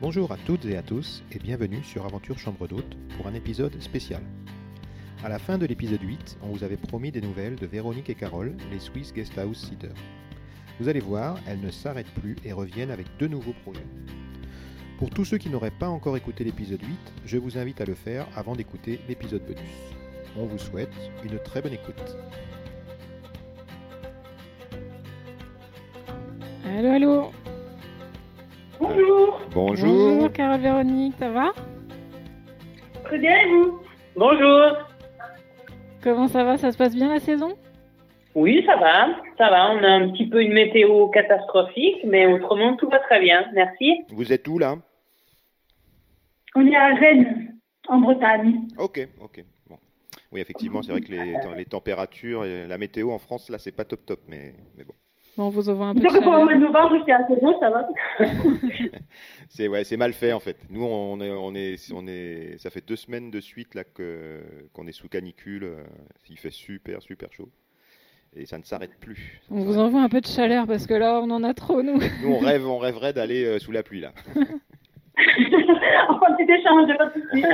Bonjour à toutes et à tous et bienvenue sur Aventure Chambre d'Hôte pour un épisode spécial. À la fin de l'épisode 8, on vous avait promis des nouvelles de Véronique et Carole, les Swiss Guesthouse Sitters. Vous allez voir, elles ne s'arrêtent plus et reviennent avec deux nouveaux projets. Pour tous ceux qui n'auraient pas encore écouté l'épisode 8, je vous invite à le faire avant d'écouter l'épisode bonus. On vous souhaite une très bonne écoute. Allô, allô Bonjour. Bonjour. Bonjour Carole Véronique, ça va? Très bien et vous? Bonjour. Comment ça va? Ça se passe bien la saison? Oui, ça va. Ça va. On a un petit peu une météo catastrophique, mais autrement tout va très bien. Merci. Vous êtes où là? On est à Rennes, en Bretagne. Ok, ok. Bon. Oui, effectivement, c'est vrai que les, les températures et la météo en France, là, c'est pas top top, mais, mais bon. Bon, on vous envoie un peu de Donc pour le mois chaleur. de novembre, c'est assez bon, ça va. C'est ouais, c'est mal fait en fait. Nous, on est, on est, on est, ça fait deux semaines de suite là que qu'on est sous canicule. euh, Il fait super, super chaud et ça ne s'arrête plus. Ça On vous envoie un peu de chaleur parce que là, on en a trop, nous. Nous, on rêve, on rêverait d'aller euh, sous la pluie là. enfin, petit échange, pas de souci.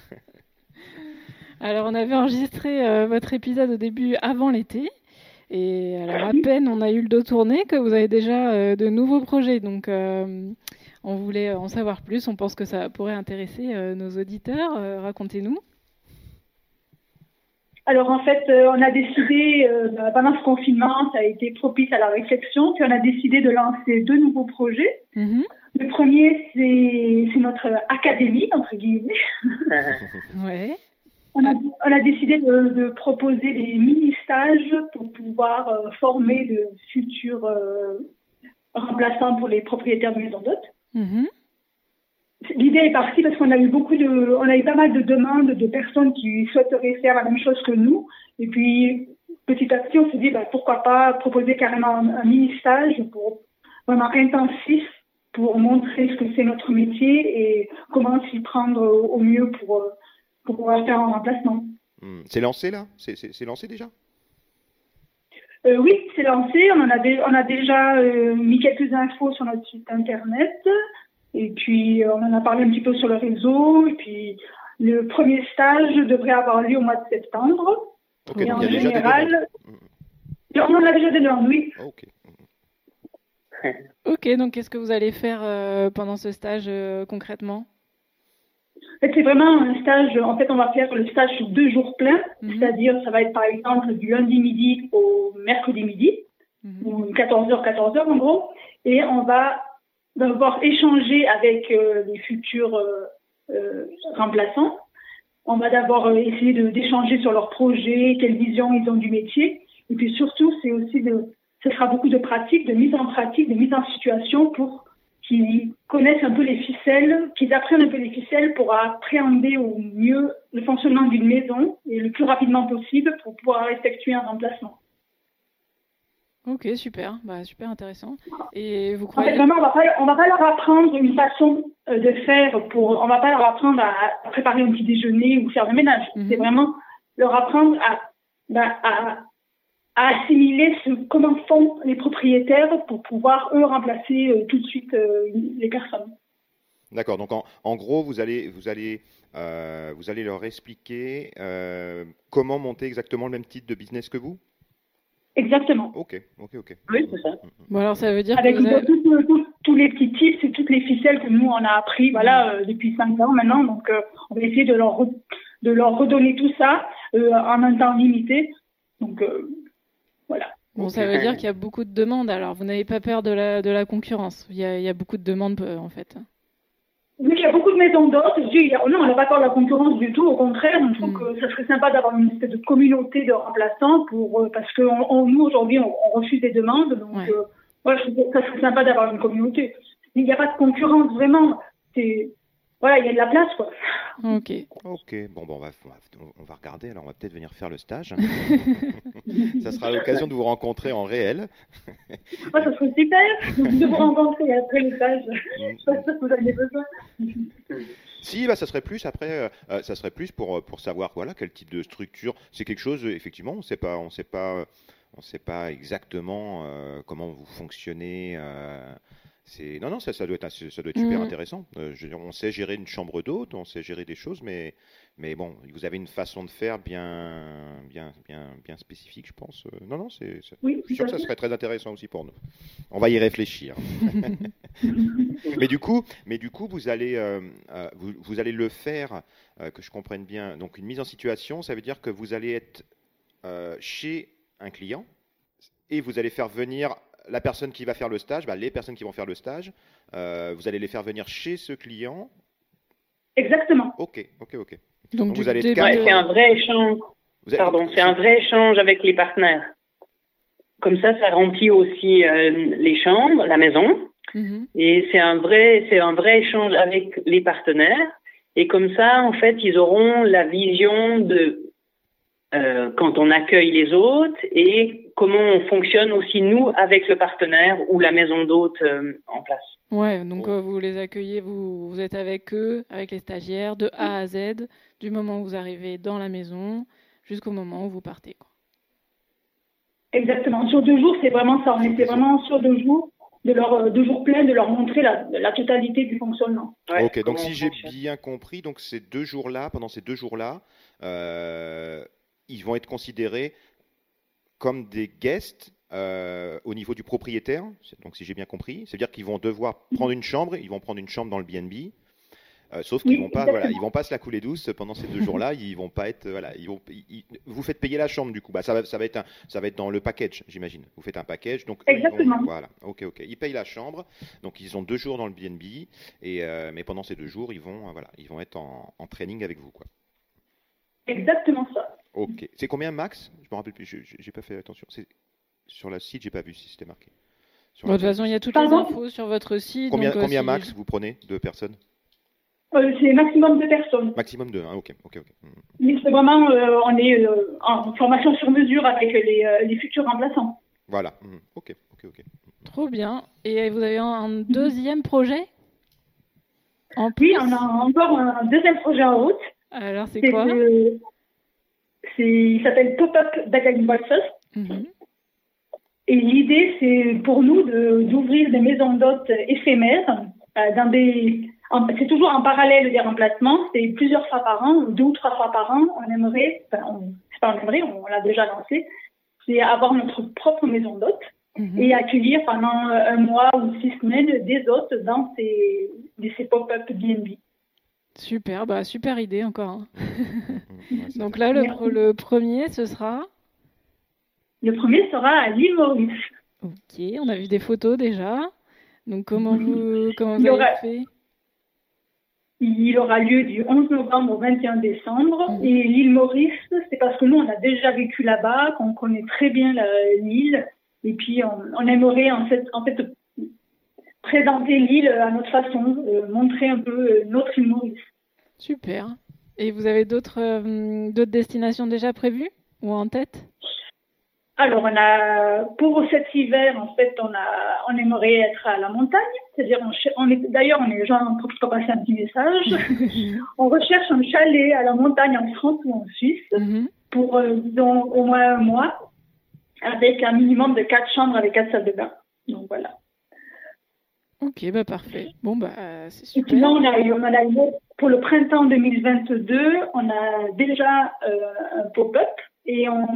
Alors, on avait enregistré euh, votre épisode au début avant l'été. Et alors, à peine on a eu le dos tourné que vous avez déjà euh, de nouveaux projets. Donc, euh, on voulait en savoir plus. On pense que ça pourrait intéresser euh, nos auditeurs. Racontez-nous. Alors en fait, on a décidé, bah, pendant ce confinement, ça a été propice à la réflexion, puis on a décidé de lancer deux nouveaux projets. Mhm. Le premier, c'est c'est notre académie, entre guillemets. Ouais. On a, on a décidé de, de proposer des mini-stages pour pouvoir euh, former de futurs euh, remplaçants pour les propriétaires de maisons d'hôtes. Mhm. L'idée est partie parce qu'on a eu beaucoup de, on a eu pas mal de demandes de personnes qui souhaiteraient faire la même chose que nous. Et puis, petit à petit, on s'est dit, bah, pourquoi pas proposer carrément un, un mini-stage pour vraiment intensif pour montrer ce que c'est notre métier et comment s'y prendre au au mieux pour, euh, pour pouvoir faire un remplacement. Hmm. C'est lancé là? C'est- C'est c'est lancé déjà? Euh, oui, c'est lancé. On en a, dé- on a déjà euh, mis quelques infos sur notre site internet. Et puis, euh, on en a parlé un petit peu sur le réseau. Et puis, le premier stage devrait avoir lieu au mois de septembre. Ok, Et en il y a déjà des général, demandes. et on en a déjà des demandes, oui. Ah, ok. Ok, donc qu'est-ce que vous allez faire euh, pendant ce stage euh, concrètement? En fait, c'est vraiment un stage. En fait, on va faire le stage sur deux jours pleins. Mhm. C'est-à-dire, ça va être par exemple du lundi midi au mercredi midi. Mhm. ou 14h, 14h en gros, et on va devoir échanger avec euh, les futurs euh, euh, remplaçants. On va d'abord essayer d'échanger sur leurs projets, quelle vision ils ont du métier, et puis surtout, c'est aussi de, ce sera beaucoup de pratique, de mise en pratique, de mise en situation pour qu'ils connaissent un peu les ficelles, qu'ils apprennent un peu les ficelles pour appréhender au mieux le fonctionnement d'une maison et le plus rapidement possible pour pouvoir effectuer un remplacement. Ok, super, bah, super intéressant. Et vous En fait, croyez vraiment, on va pas, on va pas leur apprendre une façon euh, de faire pour, on va pas leur apprendre à, préparer un petit déjeuner ou faire le ménage. Mhm. C'est vraiment leur apprendre à, bah, à, à assimiler ce, comment font les propriétaires pour pouvoir eux remplacer euh, tout de suite euh, les personnes. D'accord. Donc en, en gros, vous allez, vous allez, euh, vous allez leur expliquer euh, comment monter exactement le même type de business que vous? Exactement. Ok, ok, ok. Oui, c'est ça. Bon, alors ça veut dire Avec que avez... tous- tous- tous- les petits tips et toutes les ficelles que nous on a appris, voilà, euh, depuis cinq ans maintenant. Donc, euh, on va essayer de leur re- de leur redonner tout ça euh, en un temps limité. Donc, euh, voilà. Bon, ça veut dire qu'il y a beaucoup de demandes. Alors, vous n'avez pas peur de la, de la concurrence. Il y a, il y a beaucoup de demandes, euh, en fait. Vu qu'il y a beaucoup de maisons d'hôtes, il non, on n'a pas peur de la concurrence du tout. Au contraire, on trouve Mm. que ça serait sympa d'avoir une espèce de communauté de remplaçants pour, euh, parce que on- on- nous, aujourd'hui, on, on refuse des demandes. Donc, Ouais. euh, ça serait sympa d'avoir une communauté. Il n'y a pas de concurrence, vraiment. C'est, voilà, il y a de la place, quoi. Ok. Ok. Bon, bon, on va, on regarder. Alors, on va peut-être venir faire le stage. ça sera l'occasion de vous rencontrer en réel. Ouais, ça serait super de vous rencontrer après le stage. Je suis pas sûre que vous avez besoin. Si, bah, ça serait plus après, euh, euh, ça serait plus pour, euh, pour savoir voilà quel type de structure. C'est quelque chose, effectivement, on sait pas, on sait pas, on sait pas exactement euh, comment vous fonctionnez. euh, non non ça, ça doit être ça doit être super Mhm. intéressant. Euh, je on sait gérer une chambre d'hôte, on sait gérer des choses, mais mais bon, vous avez une façon de faire bien bien bien bien spécifique, je pense. Euh, non non, c'est Oui, je suis sûr que ça serait très intéressant aussi pour nous. On va y réfléchir. mais du coup, mais du coup, vous allez, euh, vous, vous allez le faire, que je comprenne bien. Donc, une mise en situation, ça veut dire que vous allez être chez un client et vous allez faire venir la personne qui va faire le stage, bah, les personnes qui vont faire le stage, euh, vous allez les faire venir chez ce client. Exactement. Ok, ok, ok. Donc, vous allez début. Ouais, c'est un vrai échange. Pardon, c'est un vrai échange avec les partenaires. Comme ça, ça remplit aussi euh, les chambres, la maison, Mhm. et c'est un vrai, c'est un vrai échange avec les partenaires. Et comme ça, en fait, ils auront la vision de euh, quand on accueille les hôtes et comment on fonctionne aussi nous avec le partenaire ou la maison d'hôtes euh, en place. Ouais, donc euh, vous les accueillez, vous, vous êtes avec eux, avec les stagiaires, de A à Z, du moment où vous arrivez dans la maison jusqu'au moment où vous partez. quoi. Exactement. Sur deux jours, c'est vraiment ça. On était vraiment sur deux jours, de leur euh, deux jours pleins, de leur montrer la, la totalité du fonctionnement. Ouais, Ok, donc si j'ai bien compris, donc ces deux jours-là, pendant ces deux jours-là, euh, ils vont être considérés comme des guests euh, au niveau du propriétaire. Donc si j'ai bien compris, c'est-à-dire qu'ils vont devoir prendre une chambre, ils vont prendre une chambre dans le B&B. euh, sauf qu'ils Oui, vont pas, voilà, ils vont pas se la couler douce pendant ces deux jours-là. Ils vont pas être, voilà, ils vont, ils- vous faites payer la chambre du coup. Bah ça va, ça va être, un- ça va être dans le package, j'imagine. Vous faites un package, donc eux, ils vont- Exactement. voilà, ok, ok. Ils payent la chambre, donc ils ont deux jours dans le et euh, mais pendant ces deux jours, ils vont, voilà, ils vont être en, en training avec vous, quoi. Exactement ça. Ok. C'est combien max? Je me rappelle plus. J'ai pas fait attention. Sur le site, j'ai pas vu si c'était marqué. Sur Bon, la de toute façon, il y a toutes les infos sur votre site. Combien, donc, euh, combien si- max vous prenez de personnes? Euh, c'est maximum de personnes. Maximum deux. Hein, ok, ok, ok. Hmm. Mais c'est vraiment, euh, on est euh, en formation sur mesure avec les, euh, les futurs remplaçants. Voilà. Hmm. Ok, ok, ok. Trop bien. Et vous avez un, deuxième projet? En plus? Oui, on a encore un deuxième projet en route. Alors, c'est quoi? Il s'appelle Pop-up Dagang Boxes. Mhm. Et l'idée, c'est pour nous de- d'ouvrir des maisons d'hôtes éphémères euh, dans des. en- C'est toujours en parallèle des remplacements. C'est plusieurs fois par an, deux ou trois fois par an. On aimerait, enfin, on, c'est pas on aimerait, on, l'a déjà lancé. C'est avoir notre propre maison d'hôtes Mhm. et accueillir pendant un mois ou six semaines des hôtes dans ces, ces pop-up B&B. Super, bah, super idée encore. hein. Ouais, Donc là, le, premier, ce sera. Le premier sera à l'île Maurice. Ok, on a vu des photos déjà. Donc comment vous, comment vous Il y avez aura- fait? Il aura lieu du 11 novembre au 21 décembre. Mhm. Et l'île Maurice, c'est parce que nous, on a déjà vécu là-bas, qu'on connaît très bien l'île. Et puis, on, on aimerait en fait, en fait présenter l'île à notre façon, euh, montrer un peu euh, notre Maurice. Super. Et vous avez d'autres euh, d'autres destinations déjà prévues ou en tête? Alors, on a, pour cet hiver, en fait, on a, on aimerait être à la montagne. C'est-à-dire, on, on est, d'ailleurs, on est gens pour pas passer un petit message. on recherche un chalet à la montagne en France ou en Suisse. Mhm. pour euh, disons, au moins un mois, avec un minimum de quatre chambres avec quatre salles de bain. Donc voilà. Ok, bah parfait. Bon, bah c'est Et super. sinon, on a, eu- on a eu, pour le printemps 2022, on a déjà euh, un pop-up et on,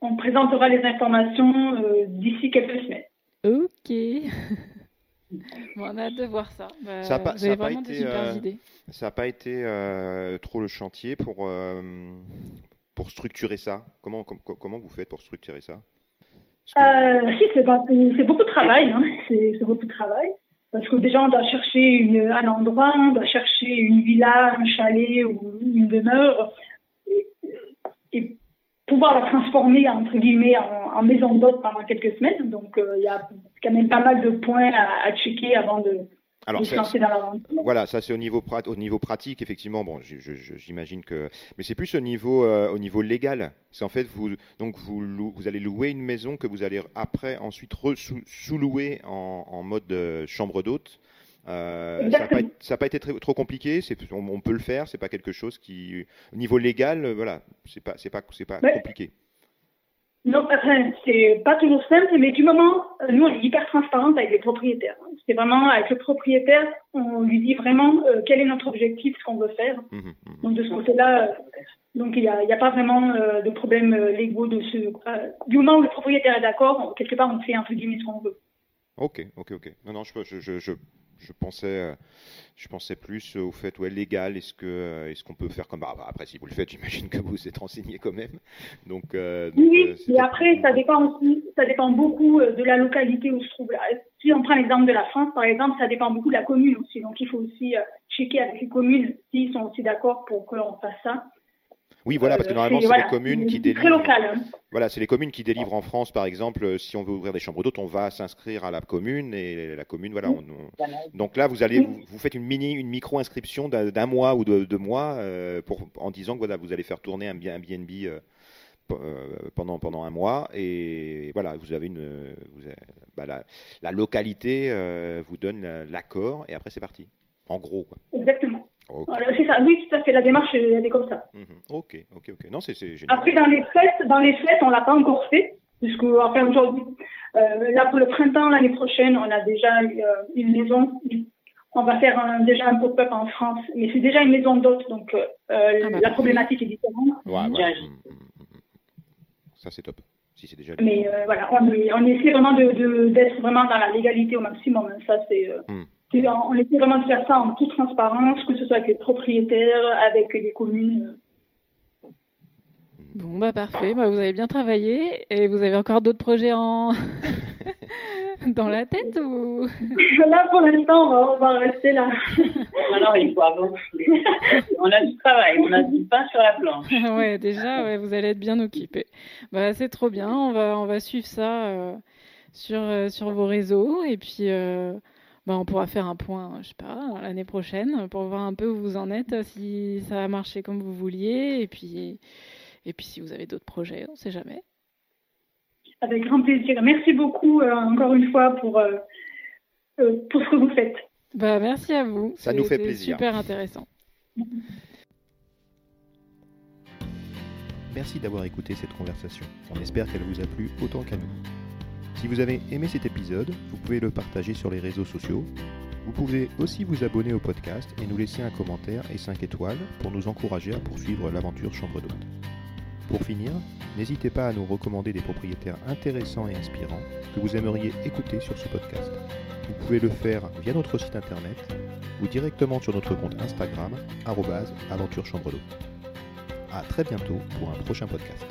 on présentera les informations euh, d'ici quelques semaines. Ok. Bon, on a hâte de voir ça. Bah, Ça a pas- ça a été, euh. Ça n'a pas été euh, trop le chantier pour, euh, pour structurer ça. Comment, com- comment vous faites pour structurer ça? Euh, si, c'est beaucoup de travail. Hein. C'est beaucoup de travail. Parce que déjà, on doit chercher un endroit, on doit chercher une villa, un chalet ou une demeure. Et, pouvoir la transformer, entre guillemets, en, maison d'hôte pendant quelques semaines. Donc, euh, il y a quand même pas mal de points à checker avant de, Alors, ça-. Voilà, ça c'est au niveau, prat- au niveau pratique, effectivement. Bon, j'imagine que, mais c'est plus au niveau, euh, au niveau légal. C'est en fait vous, donc vous, allez louer une maison que vous allez après ensuite sous- sous-louer en, en mode euh, chambre d'hôte. Euh, ça n'a pas, été- ça a pas été très- trop compliqué. On, on peut le faire. C'est pas quelque chose qui, au niveau légal, voilà, c'est pas, c'est pas, c'est pas Ouais. compliqué. Non, enfin, c'est pas toujours simple, mais du moment, euh, nous, on est hyper transparente avec les propriétaires. C'est vraiment avec le propriétaire, on lui dit vraiment euh, quel est notre objectif, ce qu'on veut faire. Mhm, mhm. Donc de ce côté-là, euh, donc il n'y a, y a pas vraiment euh, de problème légaux de ce. du moment où le propriétaire est d'accord, quelque part, on fait un peu guillemets ce qu'on veut. Ok, ok, ok. Non, non, je, je, je, je, pensais, euh, je pensais plus au fait, ouais, légal, est-ce que, euh, est-ce qu'on peut faire comme, ah, bah, après, si vous le faites, j'imagine que vous vous êtes renseigné quand même. Donc, euh, donc, Oui, et après, ça dépend aussi, ça dépend beaucoup de la localité où se trouve. Si on prend l'exemple de la France, par exemple, ça dépend beaucoup de la commune aussi. Donc, il faut aussi checker avec les communes s'ils sont aussi d'accord pour qu'on fasse ça. Oui, voilà, parce que Euh, normalement, c'est voilà, les communes qui Très délivrent. local. hein. Voilà, c'est les communes qui délivrent en France, par exemple, euh, si on veut ouvrir des chambres d'hôtes, on va s'inscrire à la commune et la commune, voilà. on- on- Donc là, vous allez, vous, vous faites une mini, une micro inscription d'un mois ou de deux mois euh, pour, en disant que voilà, vous allez faire tourner un, BNB euh, euh, pendant pendant un mois et voilà, vous avez une, euh, vous avez- bah, la, la localité euh, vous donne la- l'accord et après c'est parti. En gros, quoi. Exactement. Ok. Voilà, c'est ça. Oui, tout à fait. La démarche, elle est comme ça. Mhm. ok, ok, ok. Non, c'est c'est génial. Après, dans les fêtes, dans les fêtes, on l'a pas encore fait, puisque enfin aujourd'hui, euh, là pour le printemps l'année prochaine, on a déjà euh, une maison. On va faire un- déjà un pop-up en France, mais c'est déjà une maison d'hôtes, donc euh, Ah bah, la problématique est différente. Ouais, ouais. Mhm, mhm, mhm. Ça c'est top. Si c'est déjà. Mais euh, voilà, on, on essaie vraiment de de- d'être vraiment dans la légalité au maximum. hein. Ça c'est, c'est- on essaie vraiment de faire ça en toute transparence, que ce soit avec les propriétaires, avec les communes. Bon, bah parfait, bah, vous avez bien travaillé et vous avez encore d'autres projets en... dans la tête ou... Là pour l'instant, on va, on va rester là. Alors, il faut avancer. on a du travail, on a du pain sur la planche. ouais, déjà, ouais, vous allez être bien occupé. Bah, c'est trop bien, on va, on va suivre ça euh, sur, euh, sur vos réseaux et puis euh, bah, on pourra faire un point, je sais pas, l'année prochaine pour voir un peu où vous en êtes, si ça a marché comme vous vouliez et puis, et puis si vous avez d'autres projets, on sait jamais. Avec grand plaisir. Merci beaucoup euh, encore une fois pour, euh, euh, pour ce que vous faites. Bah, merci à vous. Ça nous fait plaisir. super intéressant. Merci d'avoir écouté cette conversation. On espère qu'elle vous a plu autant qu'à nous. Si vous avez aimé cet épisode, vous pouvez le partager sur les réseaux sociaux. Vous pouvez aussi vous abonner au podcast et nous laisser un commentaire et 5 étoiles pour nous encourager à poursuivre l'aventure Chambre d'hôte. Pour finir, n'hésitez pas à nous recommander des propriétaires intéressants et inspirants que vous aimeriez écouter sur ce podcast. Vous pouvez le faire via notre site internet ou directement sur notre compte Instagram, aventure chambre. À très bientôt pour un prochain podcast.